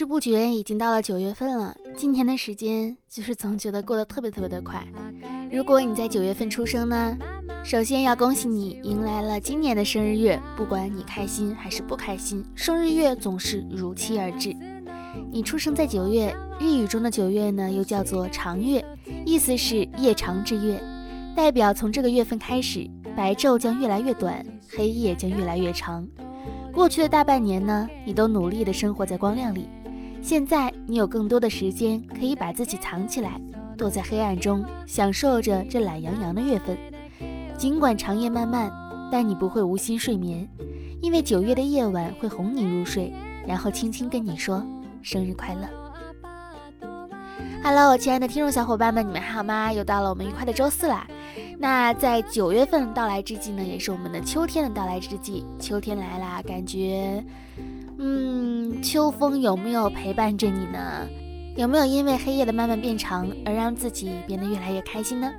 不知不觉已经到了九月份了，今天的时间就是总觉得过得特别特别的快。如果你在九月份出生呢，首先要恭喜你迎来了今年的生日月，不管你开心还是不开心，生日月总是如期而至。你出生在九月，日语中的九月呢又叫做长月，意思是夜长之月，代表从这个月份开始，白昼将越来越短，黑夜将越来越长。过去的大半年呢，你都努力的生活在光亮里。现在你有更多的时间，可以把自己藏起来，躲在黑暗中，享受着这懒洋洋的月份。尽管长夜漫漫，但你不会无心睡眠，因为九月的夜晚会哄你入睡，然后轻轻跟你说生日快乐。Hello，亲爱的听众小伙伴们，你们还好吗？又到了我们愉快的周四啦。那在九月份到来之际呢，也是我们的秋天的到来之际。秋天来啦，感觉。嗯，秋风有没有陪伴着你呢？有没有因为黑夜的慢慢变长而让自己变得越来越开心呢？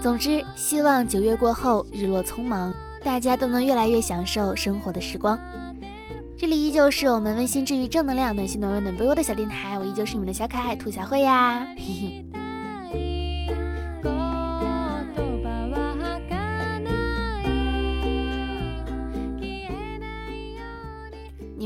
总之，希望九月过后日落匆忙，大家都能越来越享受生活的时光。这里依旧是我们温馨治愈、正能量、暖心暖胃暖被窝的小电台，我依旧是你们的小可爱兔小慧呀，嘿嘿。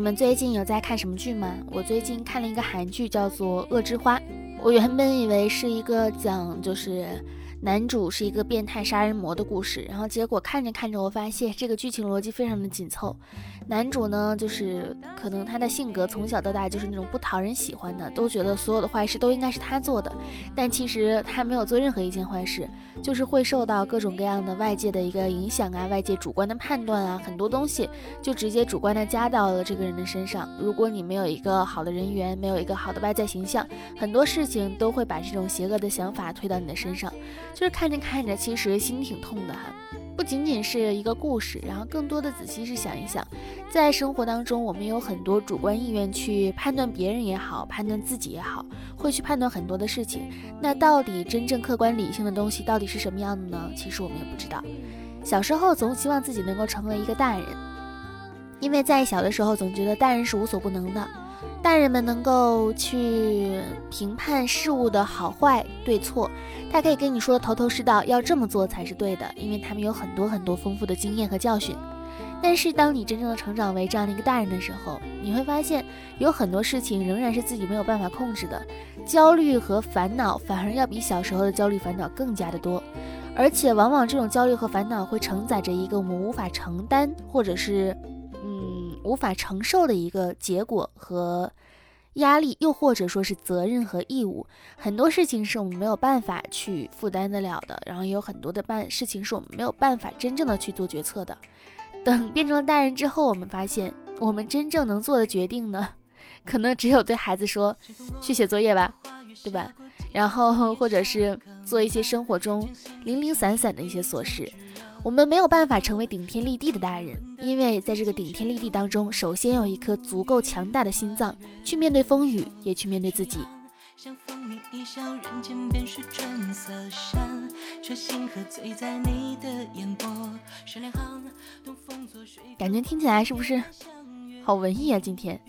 你们最近有在看什么剧吗？我最近看了一个韩剧，叫做《恶之花》。我原本以为是一个讲就是男主是一个变态杀人魔的故事，然后结果看着看着，我发现 这个剧情逻辑非常的紧凑。男主呢，就是可能他的性格从小到大就是那种不讨人喜欢的，都觉得所有的坏事都应该是他做的。但其实他没有做任何一件坏事，就是会受到各种各样的外界的一个影响啊，外界主观的判断啊，很多东西就直接主观的加到了这个人的身上。如果你没有一个好的人缘，没有一个好的外在形象，很多事情都会把这种邪恶的想法推到你的身上。就是看着看着，其实心挺痛的哈。不仅仅是一个故事，然后更多的仔细是想一想，在生活当中，我们有很多主观意愿去判断别人也好，判断自己也好，会去判断很多的事情。那到底真正客观理性的东西到底是什么样的呢？其实我们也不知道。小时候总希望自己能够成为一个大人，因为在小的时候总觉得大人是无所不能的。大人们能够去评判事物的好坏对错，他可以跟你说的头头是道，要这么做才是对的，因为他们有很多很多丰富的经验和教训。但是当你真正的成长为这样的一个大人的时候，你会发现有很多事情仍然是自己没有办法控制的，焦虑和烦恼反而要比小时候的焦虑烦恼更加的多，而且往往这种焦虑和烦恼会承载着一个我们无法承担或者是嗯。无法承受的一个结果和压力，又或者说是责任和义务，很多事情是我们没有办法去负担得了的。然后也有很多的办事情是我们没有办法真正的去做决策的。等变成了大人之后，我们发现我们真正能做的决定呢，可能只有对孩子说去写作业吧，对吧？然后或者是做一些生活中零零散散的一些琐事。我们没有办法成为顶天立地的大人，因为在这个顶天立地当中，首先有一颗足够强大的心脏，去面对风雨，也去面对自己。感觉听起来是不是好文艺啊？今天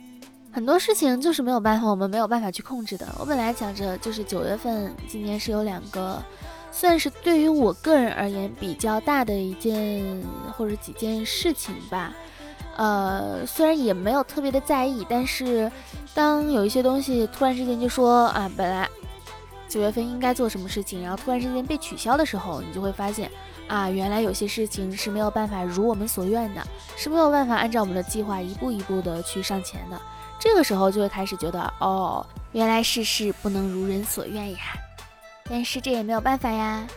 很多事情就是没有办法，我们没有办法去控制的。我本来想着就是九月份，今年是有两个。算是对于我个人而言比较大的一件或者几件事情吧，呃，虽然也没有特别的在意，但是当有一些东西突然之间就说啊，本来九月份应该做什么事情，然后突然之间被取消的时候，你就会发现啊，原来有些事情是没有办法如我们所愿的，是没有办法按照我们的计划一步一步的去上前的。这个时候就会开始觉得，哦，原来世事不能如人所愿呀。但是这也没有办法呀。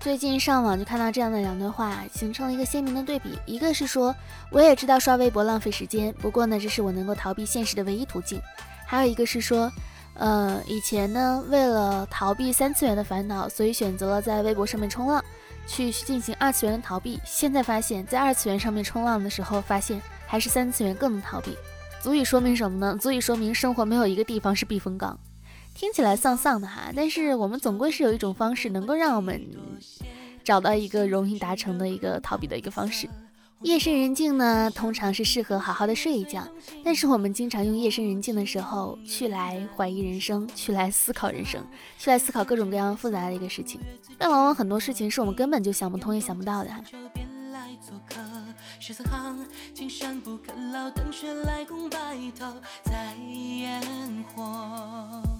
最近上网就看到这样的两段话，形成了一个鲜明的对比。一个是说，我也知道刷微博浪费时间，不过呢，这是我能够逃避现实的唯一途径。还有一个是说，呃，以前呢，为了逃避三次元的烦恼，所以选择了在微博上面冲浪，去进行二次元的逃避。现在发现，在二次元上面冲浪的时候，发现还是三次元更能逃避。足以说明什么呢？足以说明生活没有一个地方是避风港。听起来丧丧的哈，但是我们总归是有一种方式能够让我们找到一个容易达成的一个逃避的一个方式。夜深人静呢，通常是适合好好的睡一觉，但是我们经常用夜深人静的时候去来怀疑人生，去来思考人生，去来思考各种各样复杂的一个事情。但往往很多事情是我们根本就想不通也想不到的。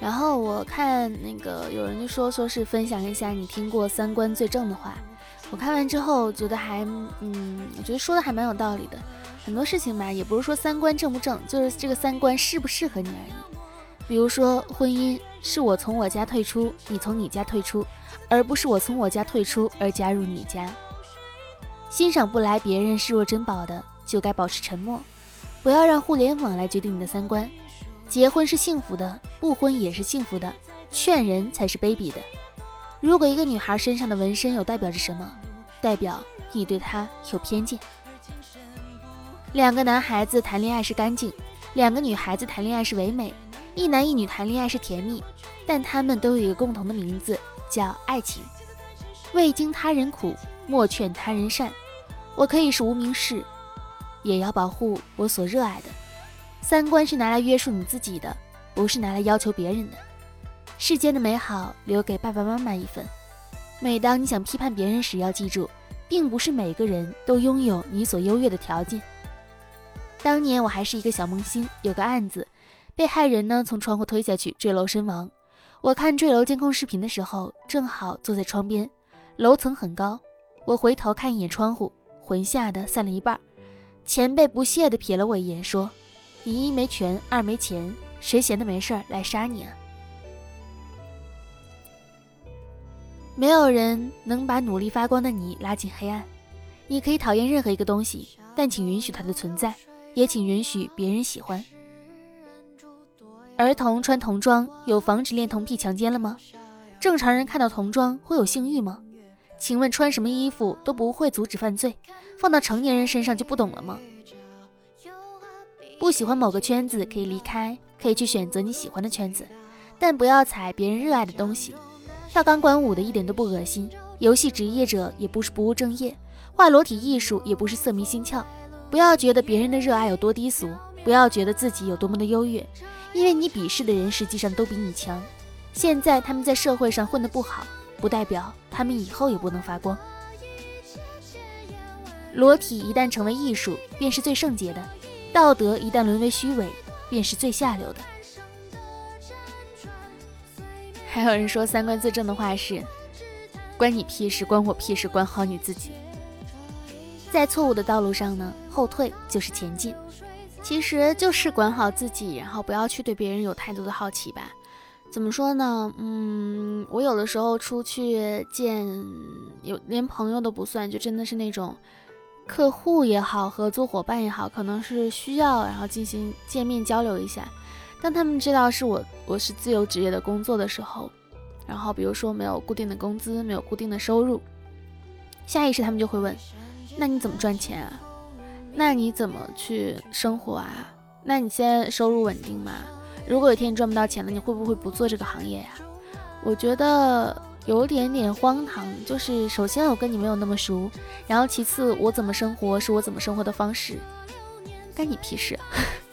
然后我看那个有人就说说是分享一下你听过三观最正的话，我看完之后觉得还嗯，我觉得说的还蛮有道理的。很多事情吧，也不是说三观正不正，就是这个三观适不适合你而已。比如说婚姻，是我从我家退出，你从你家退出，而不是我从我家退出而加入你家。欣赏不来别人视若珍宝的，就该保持沉默，不要让互联网来决定你的三观。结婚是幸福的，不婚也是幸福的，劝人才是卑鄙的。如果一个女孩身上的纹身有代表着什么，代表你对她有偏见。两个男孩子谈恋爱是干净，两个女孩子谈恋爱是唯美，一男一女谈恋爱是甜蜜，但他们都有一个共同的名字，叫爱情。未经他人苦，莫劝他人善。我可以是无名氏，也要保护我所热爱的。三观是拿来约束你自己的，不是拿来要求别人的。世间的美好留给爸爸妈妈一份。每当你想批判别人时，要记住，并不是每个人都拥有你所优越的条件。当年我还是一个小萌新，有个案子，被害人呢从窗户推下去，坠楼身亡。我看坠楼监控视频的时候，正好坐在窗边，楼层很高。我回头看一眼窗户，魂吓得散了一半。前辈不屑地瞥了我一眼，说。你一没权，二没钱，谁闲的没事儿来杀你啊？没有人能把努力发光的你拉进黑暗。你可以讨厌任何一个东西，但请允许它的存在，也请允许别人喜欢。儿童穿童装有防止恋童癖强奸了吗？正常人看到童装会有性欲吗？请问穿什么衣服都不会阻止犯罪，放到成年人身上就不懂了吗？不喜欢某个圈子可以离开，可以去选择你喜欢的圈子，但不要踩别人热爱的东西。跳钢管舞的一点都不恶心，游戏职业者也不是不务正业，画裸体艺术也不是色迷心窍。不要觉得别人的热爱有多低俗，不要觉得自己有多么的优越，因为你鄙视的人实际上都比你强。现在他们在社会上混得不好，不代表他们以后也不能发光。裸体一旦成为艺术，便是最圣洁的。道德一旦沦为虚伪，便是最下流的。还有人说三观最正的话是：关你屁事，关我屁事，管好你自己。在错误的道路上呢，后退就是前进。其实就是管好自己，然后不要去对别人有太多的好奇吧。怎么说呢？嗯，我有的时候出去见，有连朋友都不算，就真的是那种。客户也好，合作伙伴也好，可能是需要然后进行见面交流一下。当他们知道是我我是自由职业的工作的时候，然后比如说没有固定的工资，没有固定的收入，下意识他们就会问：那你怎么赚钱啊？那你怎么去生活啊？那你现在收入稳定吗？如果有一天你赚不到钱了，你会不会不做这个行业呀？我觉得。有点点荒唐，就是首先我跟你没有那么熟，然后其次我怎么生活是我怎么生活的方式，干你屁事！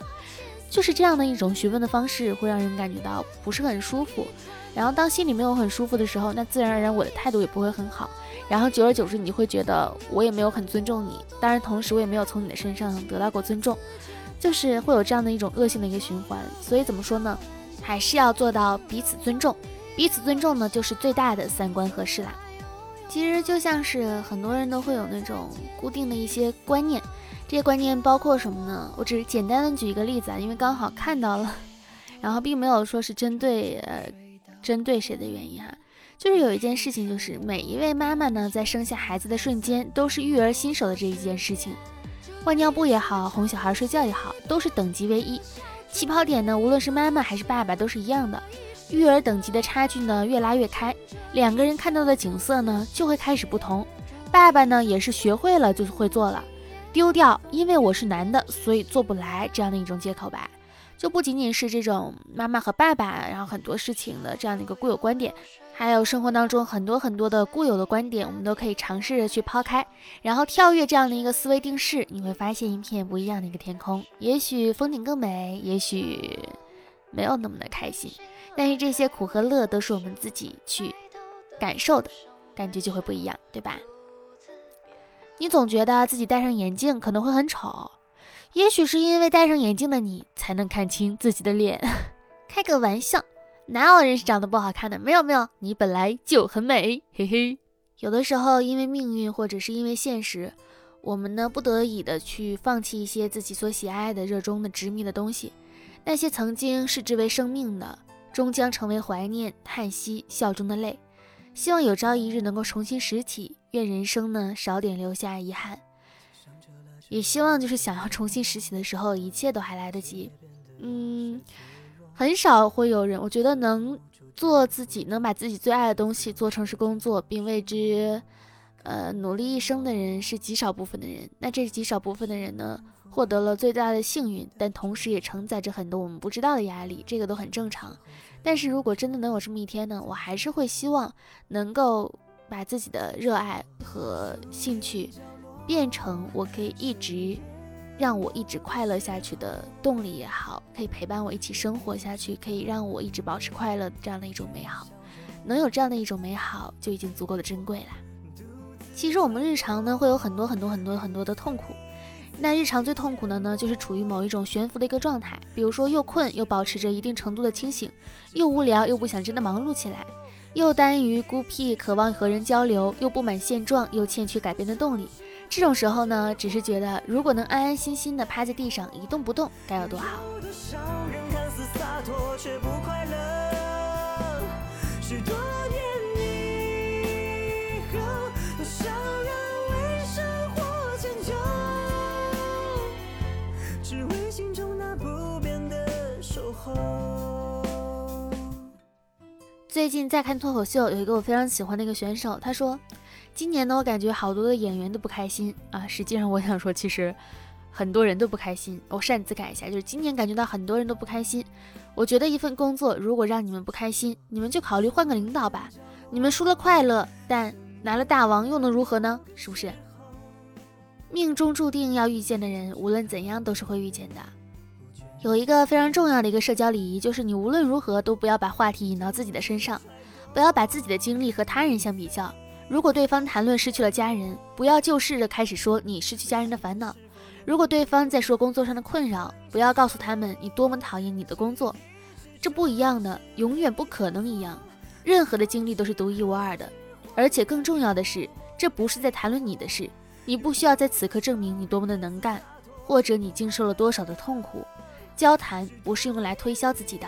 就是这样的一种询问的方式会让人感觉到不是很舒服，然后当心里没有很舒服的时候，那自然而然我的态度也不会很好，然后久而久之你会觉得我也没有很尊重你，当然同时我也没有从你的身上得到过尊重，就是会有这样的一种恶性的一个循环，所以怎么说呢，还是要做到彼此尊重。彼此尊重呢，就是最大的三观合适啦。其实就像是很多人都会有那种固定的一些观念，这些观念包括什么呢？我只是简单的举一个例子啊，因为刚好看到了，然后并没有说是针对呃针对谁的原因哈。就是有一件事情，就是每一位妈妈呢，在生下孩子的瞬间，都是育儿新手的这一件事情，换尿布也好，哄小孩睡觉也好，都是等级为一，起跑点呢，无论是妈妈还是爸爸都是一样的。育儿等级的差距呢越拉越开，两个人看到的景色呢就会开始不同。爸爸呢也是学会了就是会做了，丢掉因为我是男的所以做不来这样的一种借口吧。就不仅仅是这种妈妈和爸爸，然后很多事情的这样的一个固有观点，还有生活当中很多很多的固有的观点，我们都可以尝试着去抛开，然后跳跃这样的一个思维定式，你会发现一片不一样的一个天空，也许风景更美，也许没有那么的开心，但是这些苦和乐都是我们自己去感受的，感觉就会不一样，对吧？你总觉得自己戴上眼镜可能会很丑，也许是因为戴上眼镜的你才能看清自己的脸。开个玩笑，哪有人是长得不好看的？没有没有，你本来就很美，嘿嘿。有的时候因为命运或者是因为现实，我们呢不得已的去放弃一些自己所喜爱的、热衷的、执迷的东西。那些曾经视之为生命的，终将成为怀念、叹息、笑中的泪。希望有朝一日能够重新拾起。愿人生呢少点留下遗憾，也希望就是想要重新拾起的时候，一切都还来得及。嗯，很少会有人，我觉得能做自己，能把自己最爱的东西做成是工作，并为之呃努力一生的人是极少部分的人。那这极少部分的人呢，获得了最大的幸运，但同时也承载着很多我们不知道的压力，这个都很正常。但是如果真的能有这么一天呢，我还是会希望能够。把自己的热爱和兴趣变成我可以一直让我一直快乐下去的动力也好，可以陪伴我一起生活下去，可以让我一直保持快乐这样的一种美好，能有这样的一种美好就已经足够的珍贵了。其实我们日常呢会有很多很多很多很多的痛苦，那日常最痛苦的呢就是处于某一种悬浮的一个状态，比如说又困又保持着一定程度的清醒，又无聊又不想真的忙碌起来。又耽于孤僻，渴望和人交流；又不满现状，又欠缺改变的动力。这种时候呢，只是觉得如果能安安心心的趴在地上一动不动，该有多好。最近在看脱口秀，有一个我非常喜欢的一个选手，他说，今年呢，我感觉好多的演员都不开心啊。实际上，我想说，其实很多人都不开心。我擅自改一下，就是今年感觉到很多人都不开心。我觉得一份工作如果让你们不开心，你们就考虑换个领导吧。你们输了快乐，但拿了大王又能如何呢？是不是？命中注定要遇见的人，无论怎样都是会遇见的。有一个非常重要的一个社交礼仪，就是你无论如何都不要把话题引到自己的身上，不要把自己的经历和他人相比较。如果对方谈论失去了家人，不要就试着开始说你失去家人的烦恼；如果对方在说工作上的困扰，不要告诉他们你多么讨厌你的工作。这不一样的，永远不可能一样。任何的经历都是独一无二的，而且更重要的是，这不是在谈论你的事，你不需要在此刻证明你多么的能干，或者你经受了多少的痛苦。交谈不是用来推销自己的，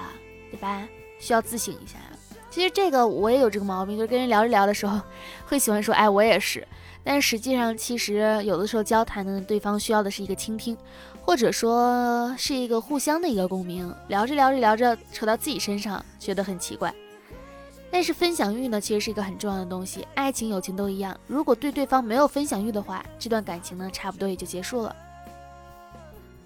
对吧？需要自省一下。其实这个我也有这个毛病，就是跟人聊着聊的时候，会喜欢说，哎，我也是。但实际上，其实有的时候交谈呢，对方需要的是一个倾听，或者说是一个互相的一个共鸣。聊着聊着聊着，扯到自己身上，觉得很奇怪。但是分享欲呢，其实是一个很重要的东西，爱情、友情都一样。如果对对方没有分享欲的话，这段感情呢，差不多也就结束了。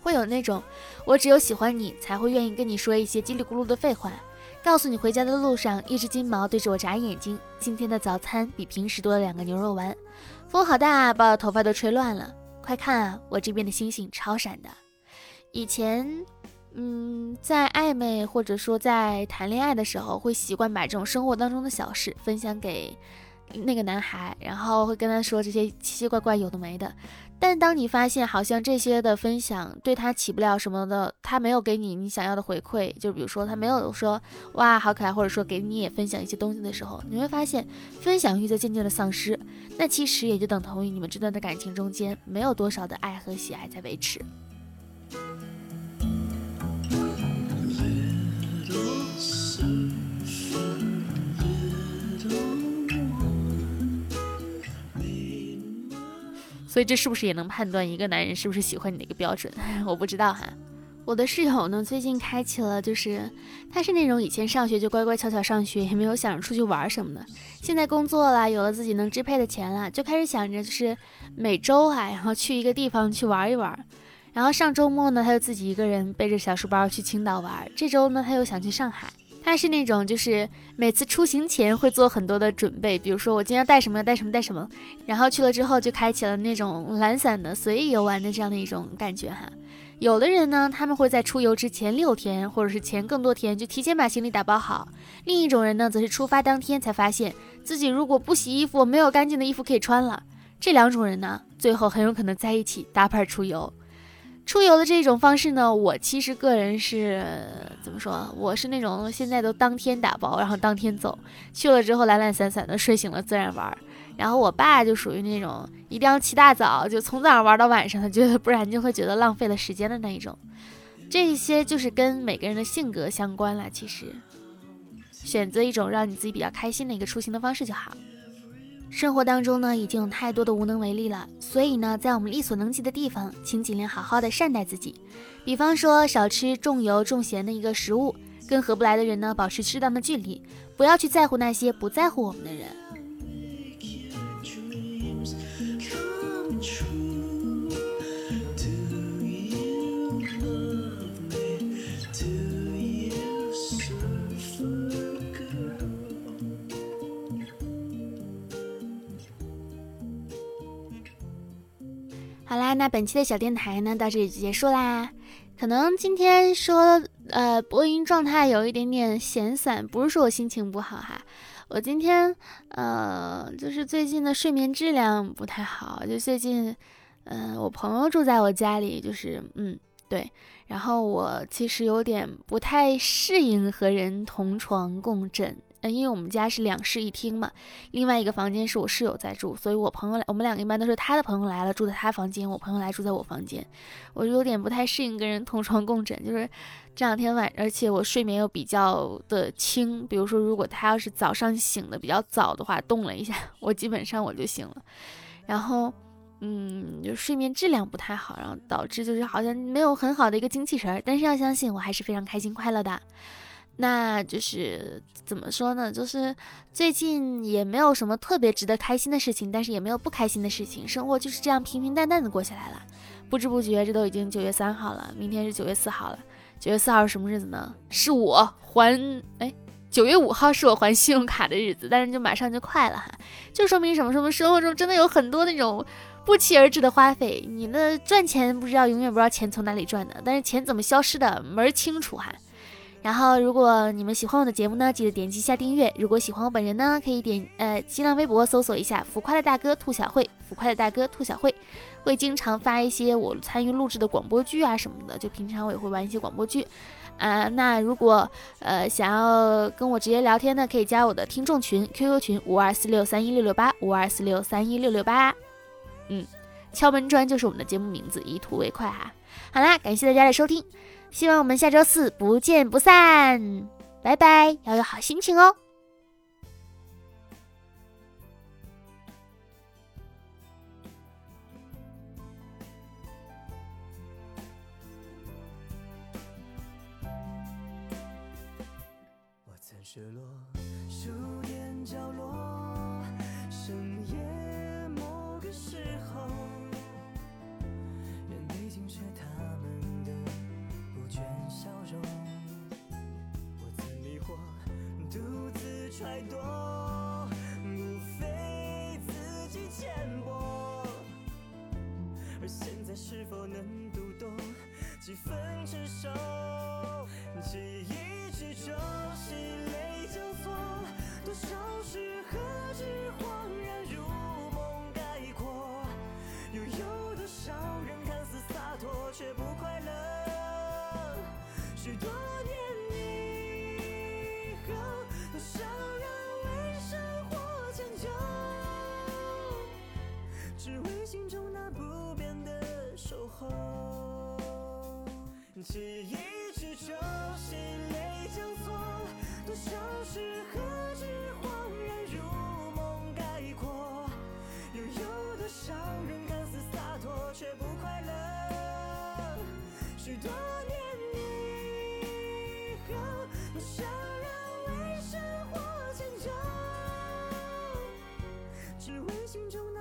会有那种，我只有喜欢你才会愿意跟你说一些叽里咕噜的废话，告诉你回家的路上一只金毛对着我眨眼睛。今天的早餐比平时多了两个牛肉丸，风好大，把我头发都吹乱了。快看啊，我这边的星星超闪的。以前，嗯，在暧昧或者说在谈恋爱的时候，会习惯把这种生活当中的小事分享给那个男孩，然后会跟他说这些奇奇怪怪有的没的。但当你发现好像这些的分享对他起不了什么的，他没有给你你想要的回馈，就比如说他没有说哇好可爱，或者说给你也分享一些东西的时候，你会发现分享欲在渐渐的丧失，那其实也就等同于你们这段的感情中间没有多少的爱和喜爱在维持。所以这是不是也能判断一个男人是不是喜欢你的一个标准？我不知道哈。我的室友呢，最近开启了，就是他是那种以前上学就乖乖巧巧上学，也没有想着出去玩什么的。现在工作了，有了自己能支配的钱了，就开始想着就是每周啊，然后去一个地方去玩一玩。然后上周末呢，他就自己一个人背着小书包去青岛玩。这周呢，他又想去上海。他是那种就是每次出行前会做很多的准备，比如说我今天要带什么，要带什么，带什么。然后去了之后就开启了那种懒散的随意游玩的这样的一种感觉哈。有的人呢，他们会在出游之前六天或者是前更多天就提前把行李打包好。另一种人呢，则是出发当天才发现自己如果不洗衣服，没有干净的衣服可以穿了。这两种人呢，最后很有可能在一起搭伴出游。出游的这种方式呢，我其实个人是怎么说？我是那种现在都当天打包，然后当天走，去了之后懒懒散散的，睡醒了自然玩。然后我爸就属于那种一定要起大早，就从早上玩到晚上，他觉得不然就会觉得浪费了时间的那一种。这些就是跟每个人的性格相关了。其实，选择一种让你自己比较开心的一个出行的方式就好。生活当中呢，已经有太多的无能为力了，所以呢，在我们力所能及的地方，请尽量好好的善待自己。比方说，少吃重油重咸的一个食物，跟合不来的人呢，保持适当的距离，不要去在乎那些不在乎我们的人。好啦，那本期的小电台呢，到这里就结束啦。可能今天说，呃，播音状态有一点点闲散，不是说我心情不好哈，我今天，呃，就是最近的睡眠质量不太好，就最近，嗯，我朋友住在我家里，就是，嗯，对，然后我其实有点不太适应和人同床共枕。因为我们家是两室一厅嘛，另外一个房间是我室友在住，所以我朋友来，我们两个一般都是他的朋友来了住在他房间，我朋友来住在我房间，我就有点不太适应跟人同床共枕，就是这两天晚，而且我睡眠又比较的轻，比如说如果他要是早上醒的比较早的话，动了一下，我基本上我就醒了，然后嗯，就睡眠质量不太好，然后导致就是好像没有很好的一个精气神儿，但是要相信我还是非常开心快乐的。那就是怎么说呢？就是最近也没有什么特别值得开心的事情，但是也没有不开心的事情，生活就是这样平平淡淡的过下来了。不知不觉，这都已经九月三号了，明天是九月四号了。九月四号是什么日子呢？是我还哎，九月五号是我还信用卡的日子，但是就马上就快了哈，就说明什么？说明生活中真的有很多那种不期而至的花费。你那赚钱不知道，永远不知道钱从哪里赚的，但是钱怎么消失的门儿清楚哈。然后，如果你们喜欢我的节目呢，记得点击一下订阅。如果喜欢我本人呢，可以点呃新浪微博搜索一下“浮夸的大哥兔小慧”，浮夸的大哥兔小慧会经常发一些我参与录制的广播剧啊什么的。就平常我也会玩一些广播剧啊。那如果呃想要跟我直接聊天呢，可以加我的听众群 QQ 群五二四六三一六六八五二四六三一六六八。嗯，敲门砖就是我们的节目名字，以图为快哈。好啦，感谢大家的收听。希望我们下周四不见不散，拜拜！要有好心情哦。失落，书店角落，太多，无非自己浅薄。而现在是否能读懂几分成熟？记忆之中，写一纸旧信泪交错，多少事何止恍然如梦。概括又有多少人看似洒脱却不快乐？许多年以后，多少人为生活迁就，只为心中。